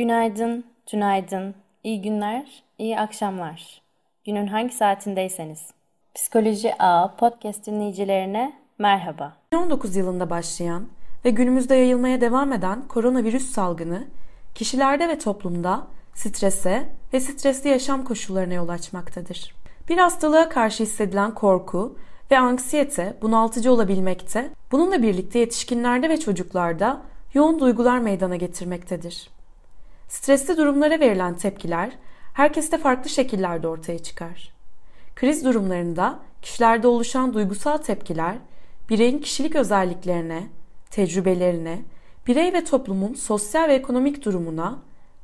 Günaydın, tünaydın, iyi günler, iyi akşamlar. Günün hangi saatindeyseniz. Psikoloji A podcast dinleyicilerine merhaba. 2019 yılında başlayan ve günümüzde yayılmaya devam eden koronavirüs salgını kişilerde ve toplumda strese ve stresli yaşam koşullarına yol açmaktadır. Bir hastalığa karşı hissedilen korku ve anksiyete bunaltıcı olabilmekte, bununla birlikte yetişkinlerde ve çocuklarda yoğun duygular meydana getirmektedir. Stresli durumlara verilen tepkiler herkeste farklı şekillerde ortaya çıkar. Kriz durumlarında kişilerde oluşan duygusal tepkiler bireyin kişilik özelliklerine, tecrübelerine, birey ve toplumun sosyal ve ekonomik durumuna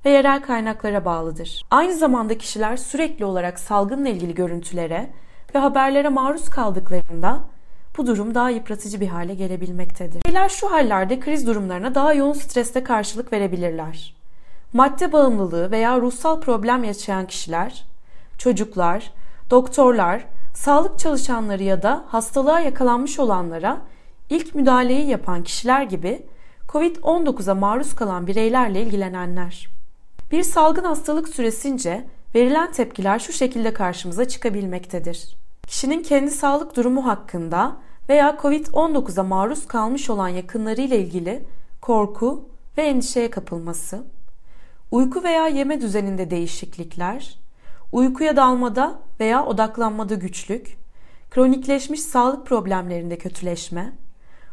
ve yerel kaynaklara bağlıdır. Aynı zamanda kişiler sürekli olarak salgınla ilgili görüntülere ve haberlere maruz kaldıklarında bu durum daha yıpratıcı bir hale gelebilmektedir. Bireyler şu hallerde kriz durumlarına daha yoğun stresle karşılık verebilirler madde bağımlılığı veya ruhsal problem yaşayan kişiler, çocuklar, doktorlar, sağlık çalışanları ya da hastalığa yakalanmış olanlara ilk müdahaleyi yapan kişiler gibi COVID-19'a maruz kalan bireylerle ilgilenenler. Bir salgın hastalık süresince verilen tepkiler şu şekilde karşımıza çıkabilmektedir. Kişinin kendi sağlık durumu hakkında veya COVID-19'a maruz kalmış olan yakınlarıyla ilgili korku ve endişeye kapılması, Uyku veya yeme düzeninde değişiklikler, uykuya dalmada veya odaklanmada güçlük, kronikleşmiş sağlık problemlerinde kötüleşme,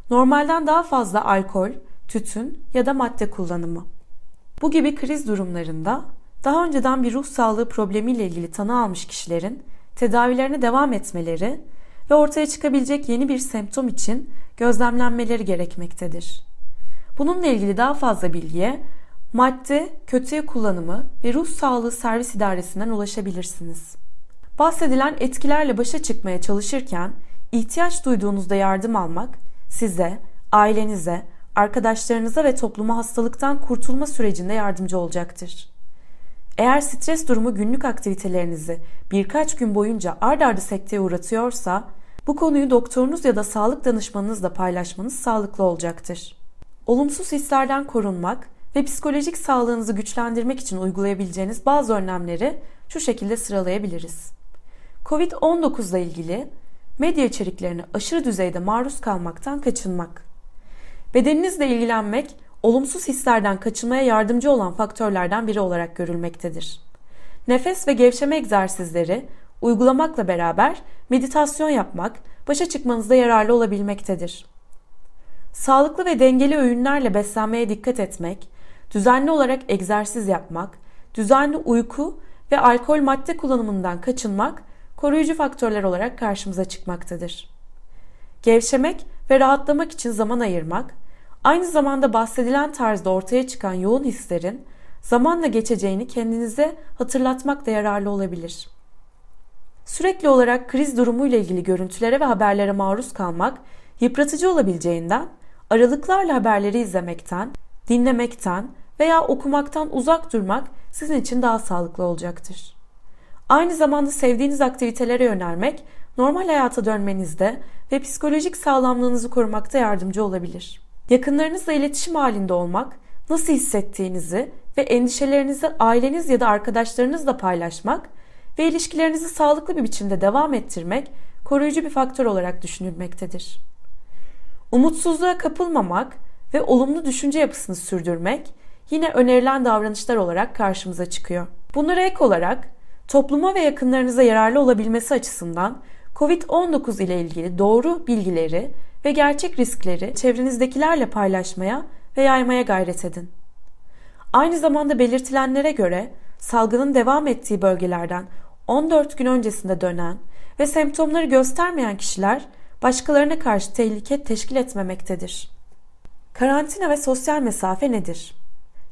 normalden daha fazla alkol, tütün ya da madde kullanımı. Bu gibi kriz durumlarında daha önceden bir ruh sağlığı problemiyle ilgili tanı almış kişilerin tedavilerine devam etmeleri ve ortaya çıkabilecek yeni bir semptom için gözlemlenmeleri gerekmektedir. Bununla ilgili daha fazla bilgiye madde, kötüye kullanımı ve ruh sağlığı servis idaresinden ulaşabilirsiniz. Bahsedilen etkilerle başa çıkmaya çalışırken ihtiyaç duyduğunuzda yardım almak size, ailenize, arkadaşlarınıza ve topluma hastalıktan kurtulma sürecinde yardımcı olacaktır. Eğer stres durumu günlük aktivitelerinizi birkaç gün boyunca ard arda sekteye uğratıyorsa, bu konuyu doktorunuz ya da sağlık danışmanınızla paylaşmanız sağlıklı olacaktır. Olumsuz hislerden korunmak ve psikolojik sağlığınızı güçlendirmek için uygulayabileceğiniz bazı önlemleri şu şekilde sıralayabiliriz. Covid-19 ile ilgili medya içeriklerine aşırı düzeyde maruz kalmaktan kaçınmak. Bedeninizle ilgilenmek olumsuz hislerden kaçınmaya yardımcı olan faktörlerden biri olarak görülmektedir. Nefes ve gevşeme egzersizleri uygulamakla beraber meditasyon yapmak başa çıkmanızda yararlı olabilmektedir. Sağlıklı ve dengeli öğünlerle beslenmeye dikkat etmek, düzenli olarak egzersiz yapmak, düzenli uyku ve alkol madde kullanımından kaçınmak koruyucu faktörler olarak karşımıza çıkmaktadır. Gevşemek ve rahatlamak için zaman ayırmak, aynı zamanda bahsedilen tarzda ortaya çıkan yoğun hislerin zamanla geçeceğini kendinize hatırlatmak da yararlı olabilir. Sürekli olarak kriz durumuyla ilgili görüntülere ve haberlere maruz kalmak yıpratıcı olabileceğinden aralıklarla haberleri izlemekten, dinlemekten veya okumaktan uzak durmak sizin için daha sağlıklı olacaktır. Aynı zamanda sevdiğiniz aktivitelere yönelmek normal hayata dönmenizde ve psikolojik sağlamlığınızı korumakta yardımcı olabilir. Yakınlarınızla iletişim halinde olmak, nasıl hissettiğinizi ve endişelerinizi aileniz ya da arkadaşlarınızla paylaşmak ve ilişkilerinizi sağlıklı bir biçimde devam ettirmek koruyucu bir faktör olarak düşünülmektedir. Umutsuzluğa kapılmamak ve olumlu düşünce yapısını sürdürmek yine önerilen davranışlar olarak karşımıza çıkıyor. Bunlara ek olarak topluma ve yakınlarınıza yararlı olabilmesi açısından COVID-19 ile ilgili doğru bilgileri ve gerçek riskleri çevrenizdekilerle paylaşmaya ve yaymaya gayret edin. Aynı zamanda belirtilenlere göre salgının devam ettiği bölgelerden 14 gün öncesinde dönen ve semptomları göstermeyen kişiler başkalarına karşı tehlike teşkil etmemektedir. Karantina ve sosyal mesafe nedir?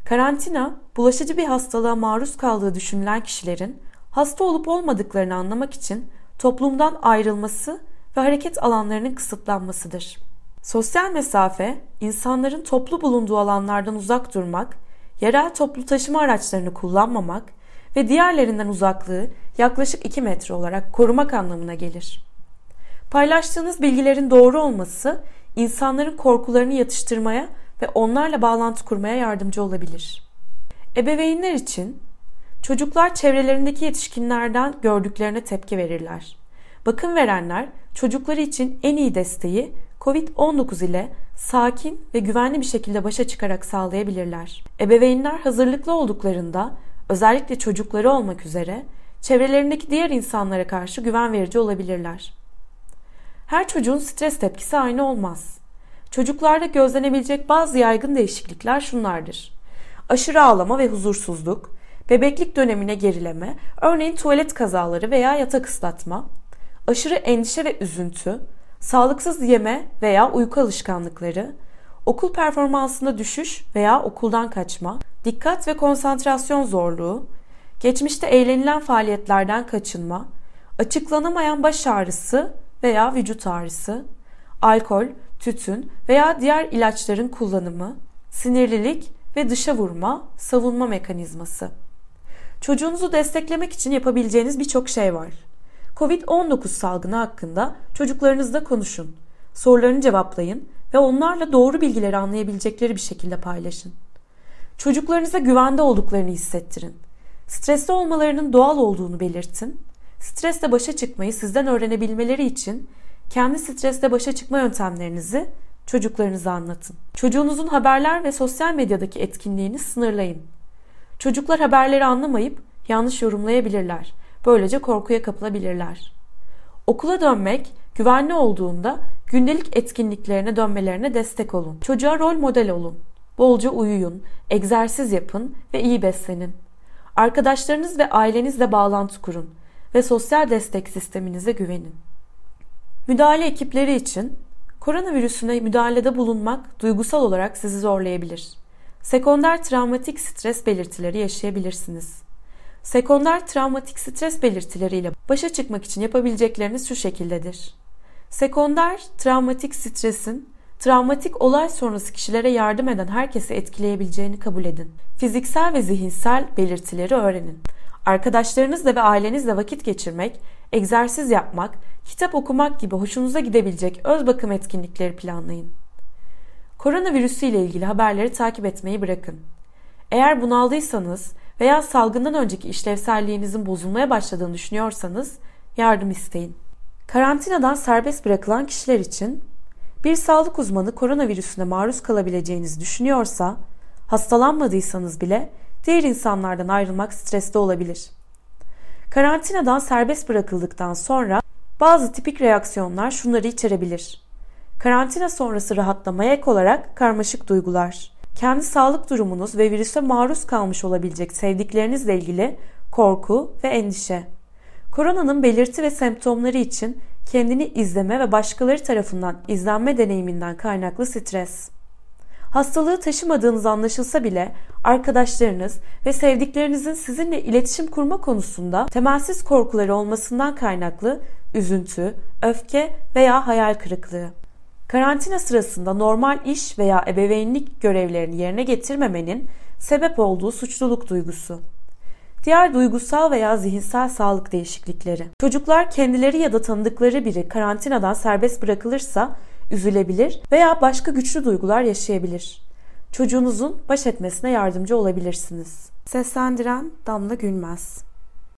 Karantina, bulaşıcı bir hastalığa maruz kaldığı düşünülen kişilerin hasta olup olmadıklarını anlamak için toplumdan ayrılması ve hareket alanlarının kısıtlanmasıdır. Sosyal mesafe, insanların toplu bulunduğu alanlardan uzak durmak, yerel toplu taşıma araçlarını kullanmamak ve diğerlerinden uzaklığı yaklaşık 2 metre olarak korumak anlamına gelir. Paylaştığınız bilgilerin doğru olması insanların korkularını yatıştırmaya ve onlarla bağlantı kurmaya yardımcı olabilir. Ebeveynler için çocuklar çevrelerindeki yetişkinlerden gördüklerine tepki verirler. Bakım verenler çocukları için en iyi desteği COVID-19 ile sakin ve güvenli bir şekilde başa çıkarak sağlayabilirler. Ebeveynler hazırlıklı olduklarında özellikle çocukları olmak üzere çevrelerindeki diğer insanlara karşı güven verici olabilirler. Her çocuğun stres tepkisi aynı olmaz. Çocuklarda gözlenebilecek bazı yaygın değişiklikler şunlardır. Aşırı ağlama ve huzursuzluk, bebeklik dönemine gerileme, örneğin tuvalet kazaları veya yatak ıslatma, aşırı endişe ve üzüntü, sağlıksız yeme veya uyku alışkanlıkları, okul performansında düşüş veya okuldan kaçma, dikkat ve konsantrasyon zorluğu, geçmişte eğlenilen faaliyetlerden kaçınma, açıklanamayan baş ağrısı veya vücut ağrısı, alkol, tütün veya diğer ilaçların kullanımı, sinirlilik ve dışa vurma, savunma mekanizması. Çocuğunuzu desteklemek için yapabileceğiniz birçok şey var. Covid-19 salgını hakkında çocuklarınızla konuşun. Sorularını cevaplayın ve onlarla doğru bilgileri anlayabilecekleri bir şekilde paylaşın. Çocuklarınıza güvende olduklarını hissettirin. Stresli olmalarının doğal olduğunu belirtin. Stresle başa çıkmayı sizden öğrenebilmeleri için kendi stresle başa çıkma yöntemlerinizi çocuklarınıza anlatın. Çocuğunuzun haberler ve sosyal medyadaki etkinliğini sınırlayın. Çocuklar haberleri anlamayıp yanlış yorumlayabilirler. Böylece korkuya kapılabilirler. Okula dönmek güvenli olduğunda gündelik etkinliklerine dönmelerine destek olun. Çocuğa rol model olun. Bolca uyuyun, egzersiz yapın ve iyi beslenin. Arkadaşlarınız ve ailenizle bağlantı kurun ve sosyal destek sisteminize güvenin. Müdahale ekipleri için koronavirüsüne müdahalede bulunmak duygusal olarak sizi zorlayabilir. Sekonder travmatik stres belirtileri yaşayabilirsiniz. Sekonder travmatik stres belirtileriyle başa çıkmak için yapabilecekleriniz şu şekildedir. Sekonder travmatik stresin travmatik olay sonrası kişilere yardım eden herkesi etkileyebileceğini kabul edin. Fiziksel ve zihinsel belirtileri öğrenin. Arkadaşlarınızla ve ailenizle vakit geçirmek, egzersiz yapmak, kitap okumak gibi hoşunuza gidebilecek öz bakım etkinlikleri planlayın. Koronavirüsü ile ilgili haberleri takip etmeyi bırakın. Eğer bunaldıysanız veya salgından önceki işlevselliğinizin bozulmaya başladığını düşünüyorsanız yardım isteyin. Karantinadan serbest bırakılan kişiler için bir sağlık uzmanı koronavirüsüne maruz kalabileceğinizi düşünüyorsa, hastalanmadıysanız bile diğer insanlardan ayrılmak stresli olabilir. Karantinadan serbest bırakıldıktan sonra bazı tipik reaksiyonlar şunları içerebilir. Karantina sonrası rahatlamaya ek olarak karmaşık duygular, kendi sağlık durumunuz ve virüse maruz kalmış olabilecek sevdiklerinizle ilgili korku ve endişe. Koronanın belirti ve semptomları için kendini izleme ve başkaları tarafından izlenme deneyiminden kaynaklı stres. Hastalığı taşımadığınız anlaşılsa bile arkadaşlarınız ve sevdiklerinizin sizinle iletişim kurma konusunda temelsiz korkuları olmasından kaynaklı üzüntü, öfke veya hayal kırıklığı. Karantina sırasında normal iş veya ebeveynlik görevlerini yerine getirmemenin sebep olduğu suçluluk duygusu. Diğer duygusal veya zihinsel sağlık değişiklikleri. Çocuklar kendileri ya da tanıdıkları biri karantinadan serbest bırakılırsa üzülebilir veya başka güçlü duygular yaşayabilir. Çocuğunuzun baş etmesine yardımcı olabilirsiniz. Seslendiren Damla Gülmez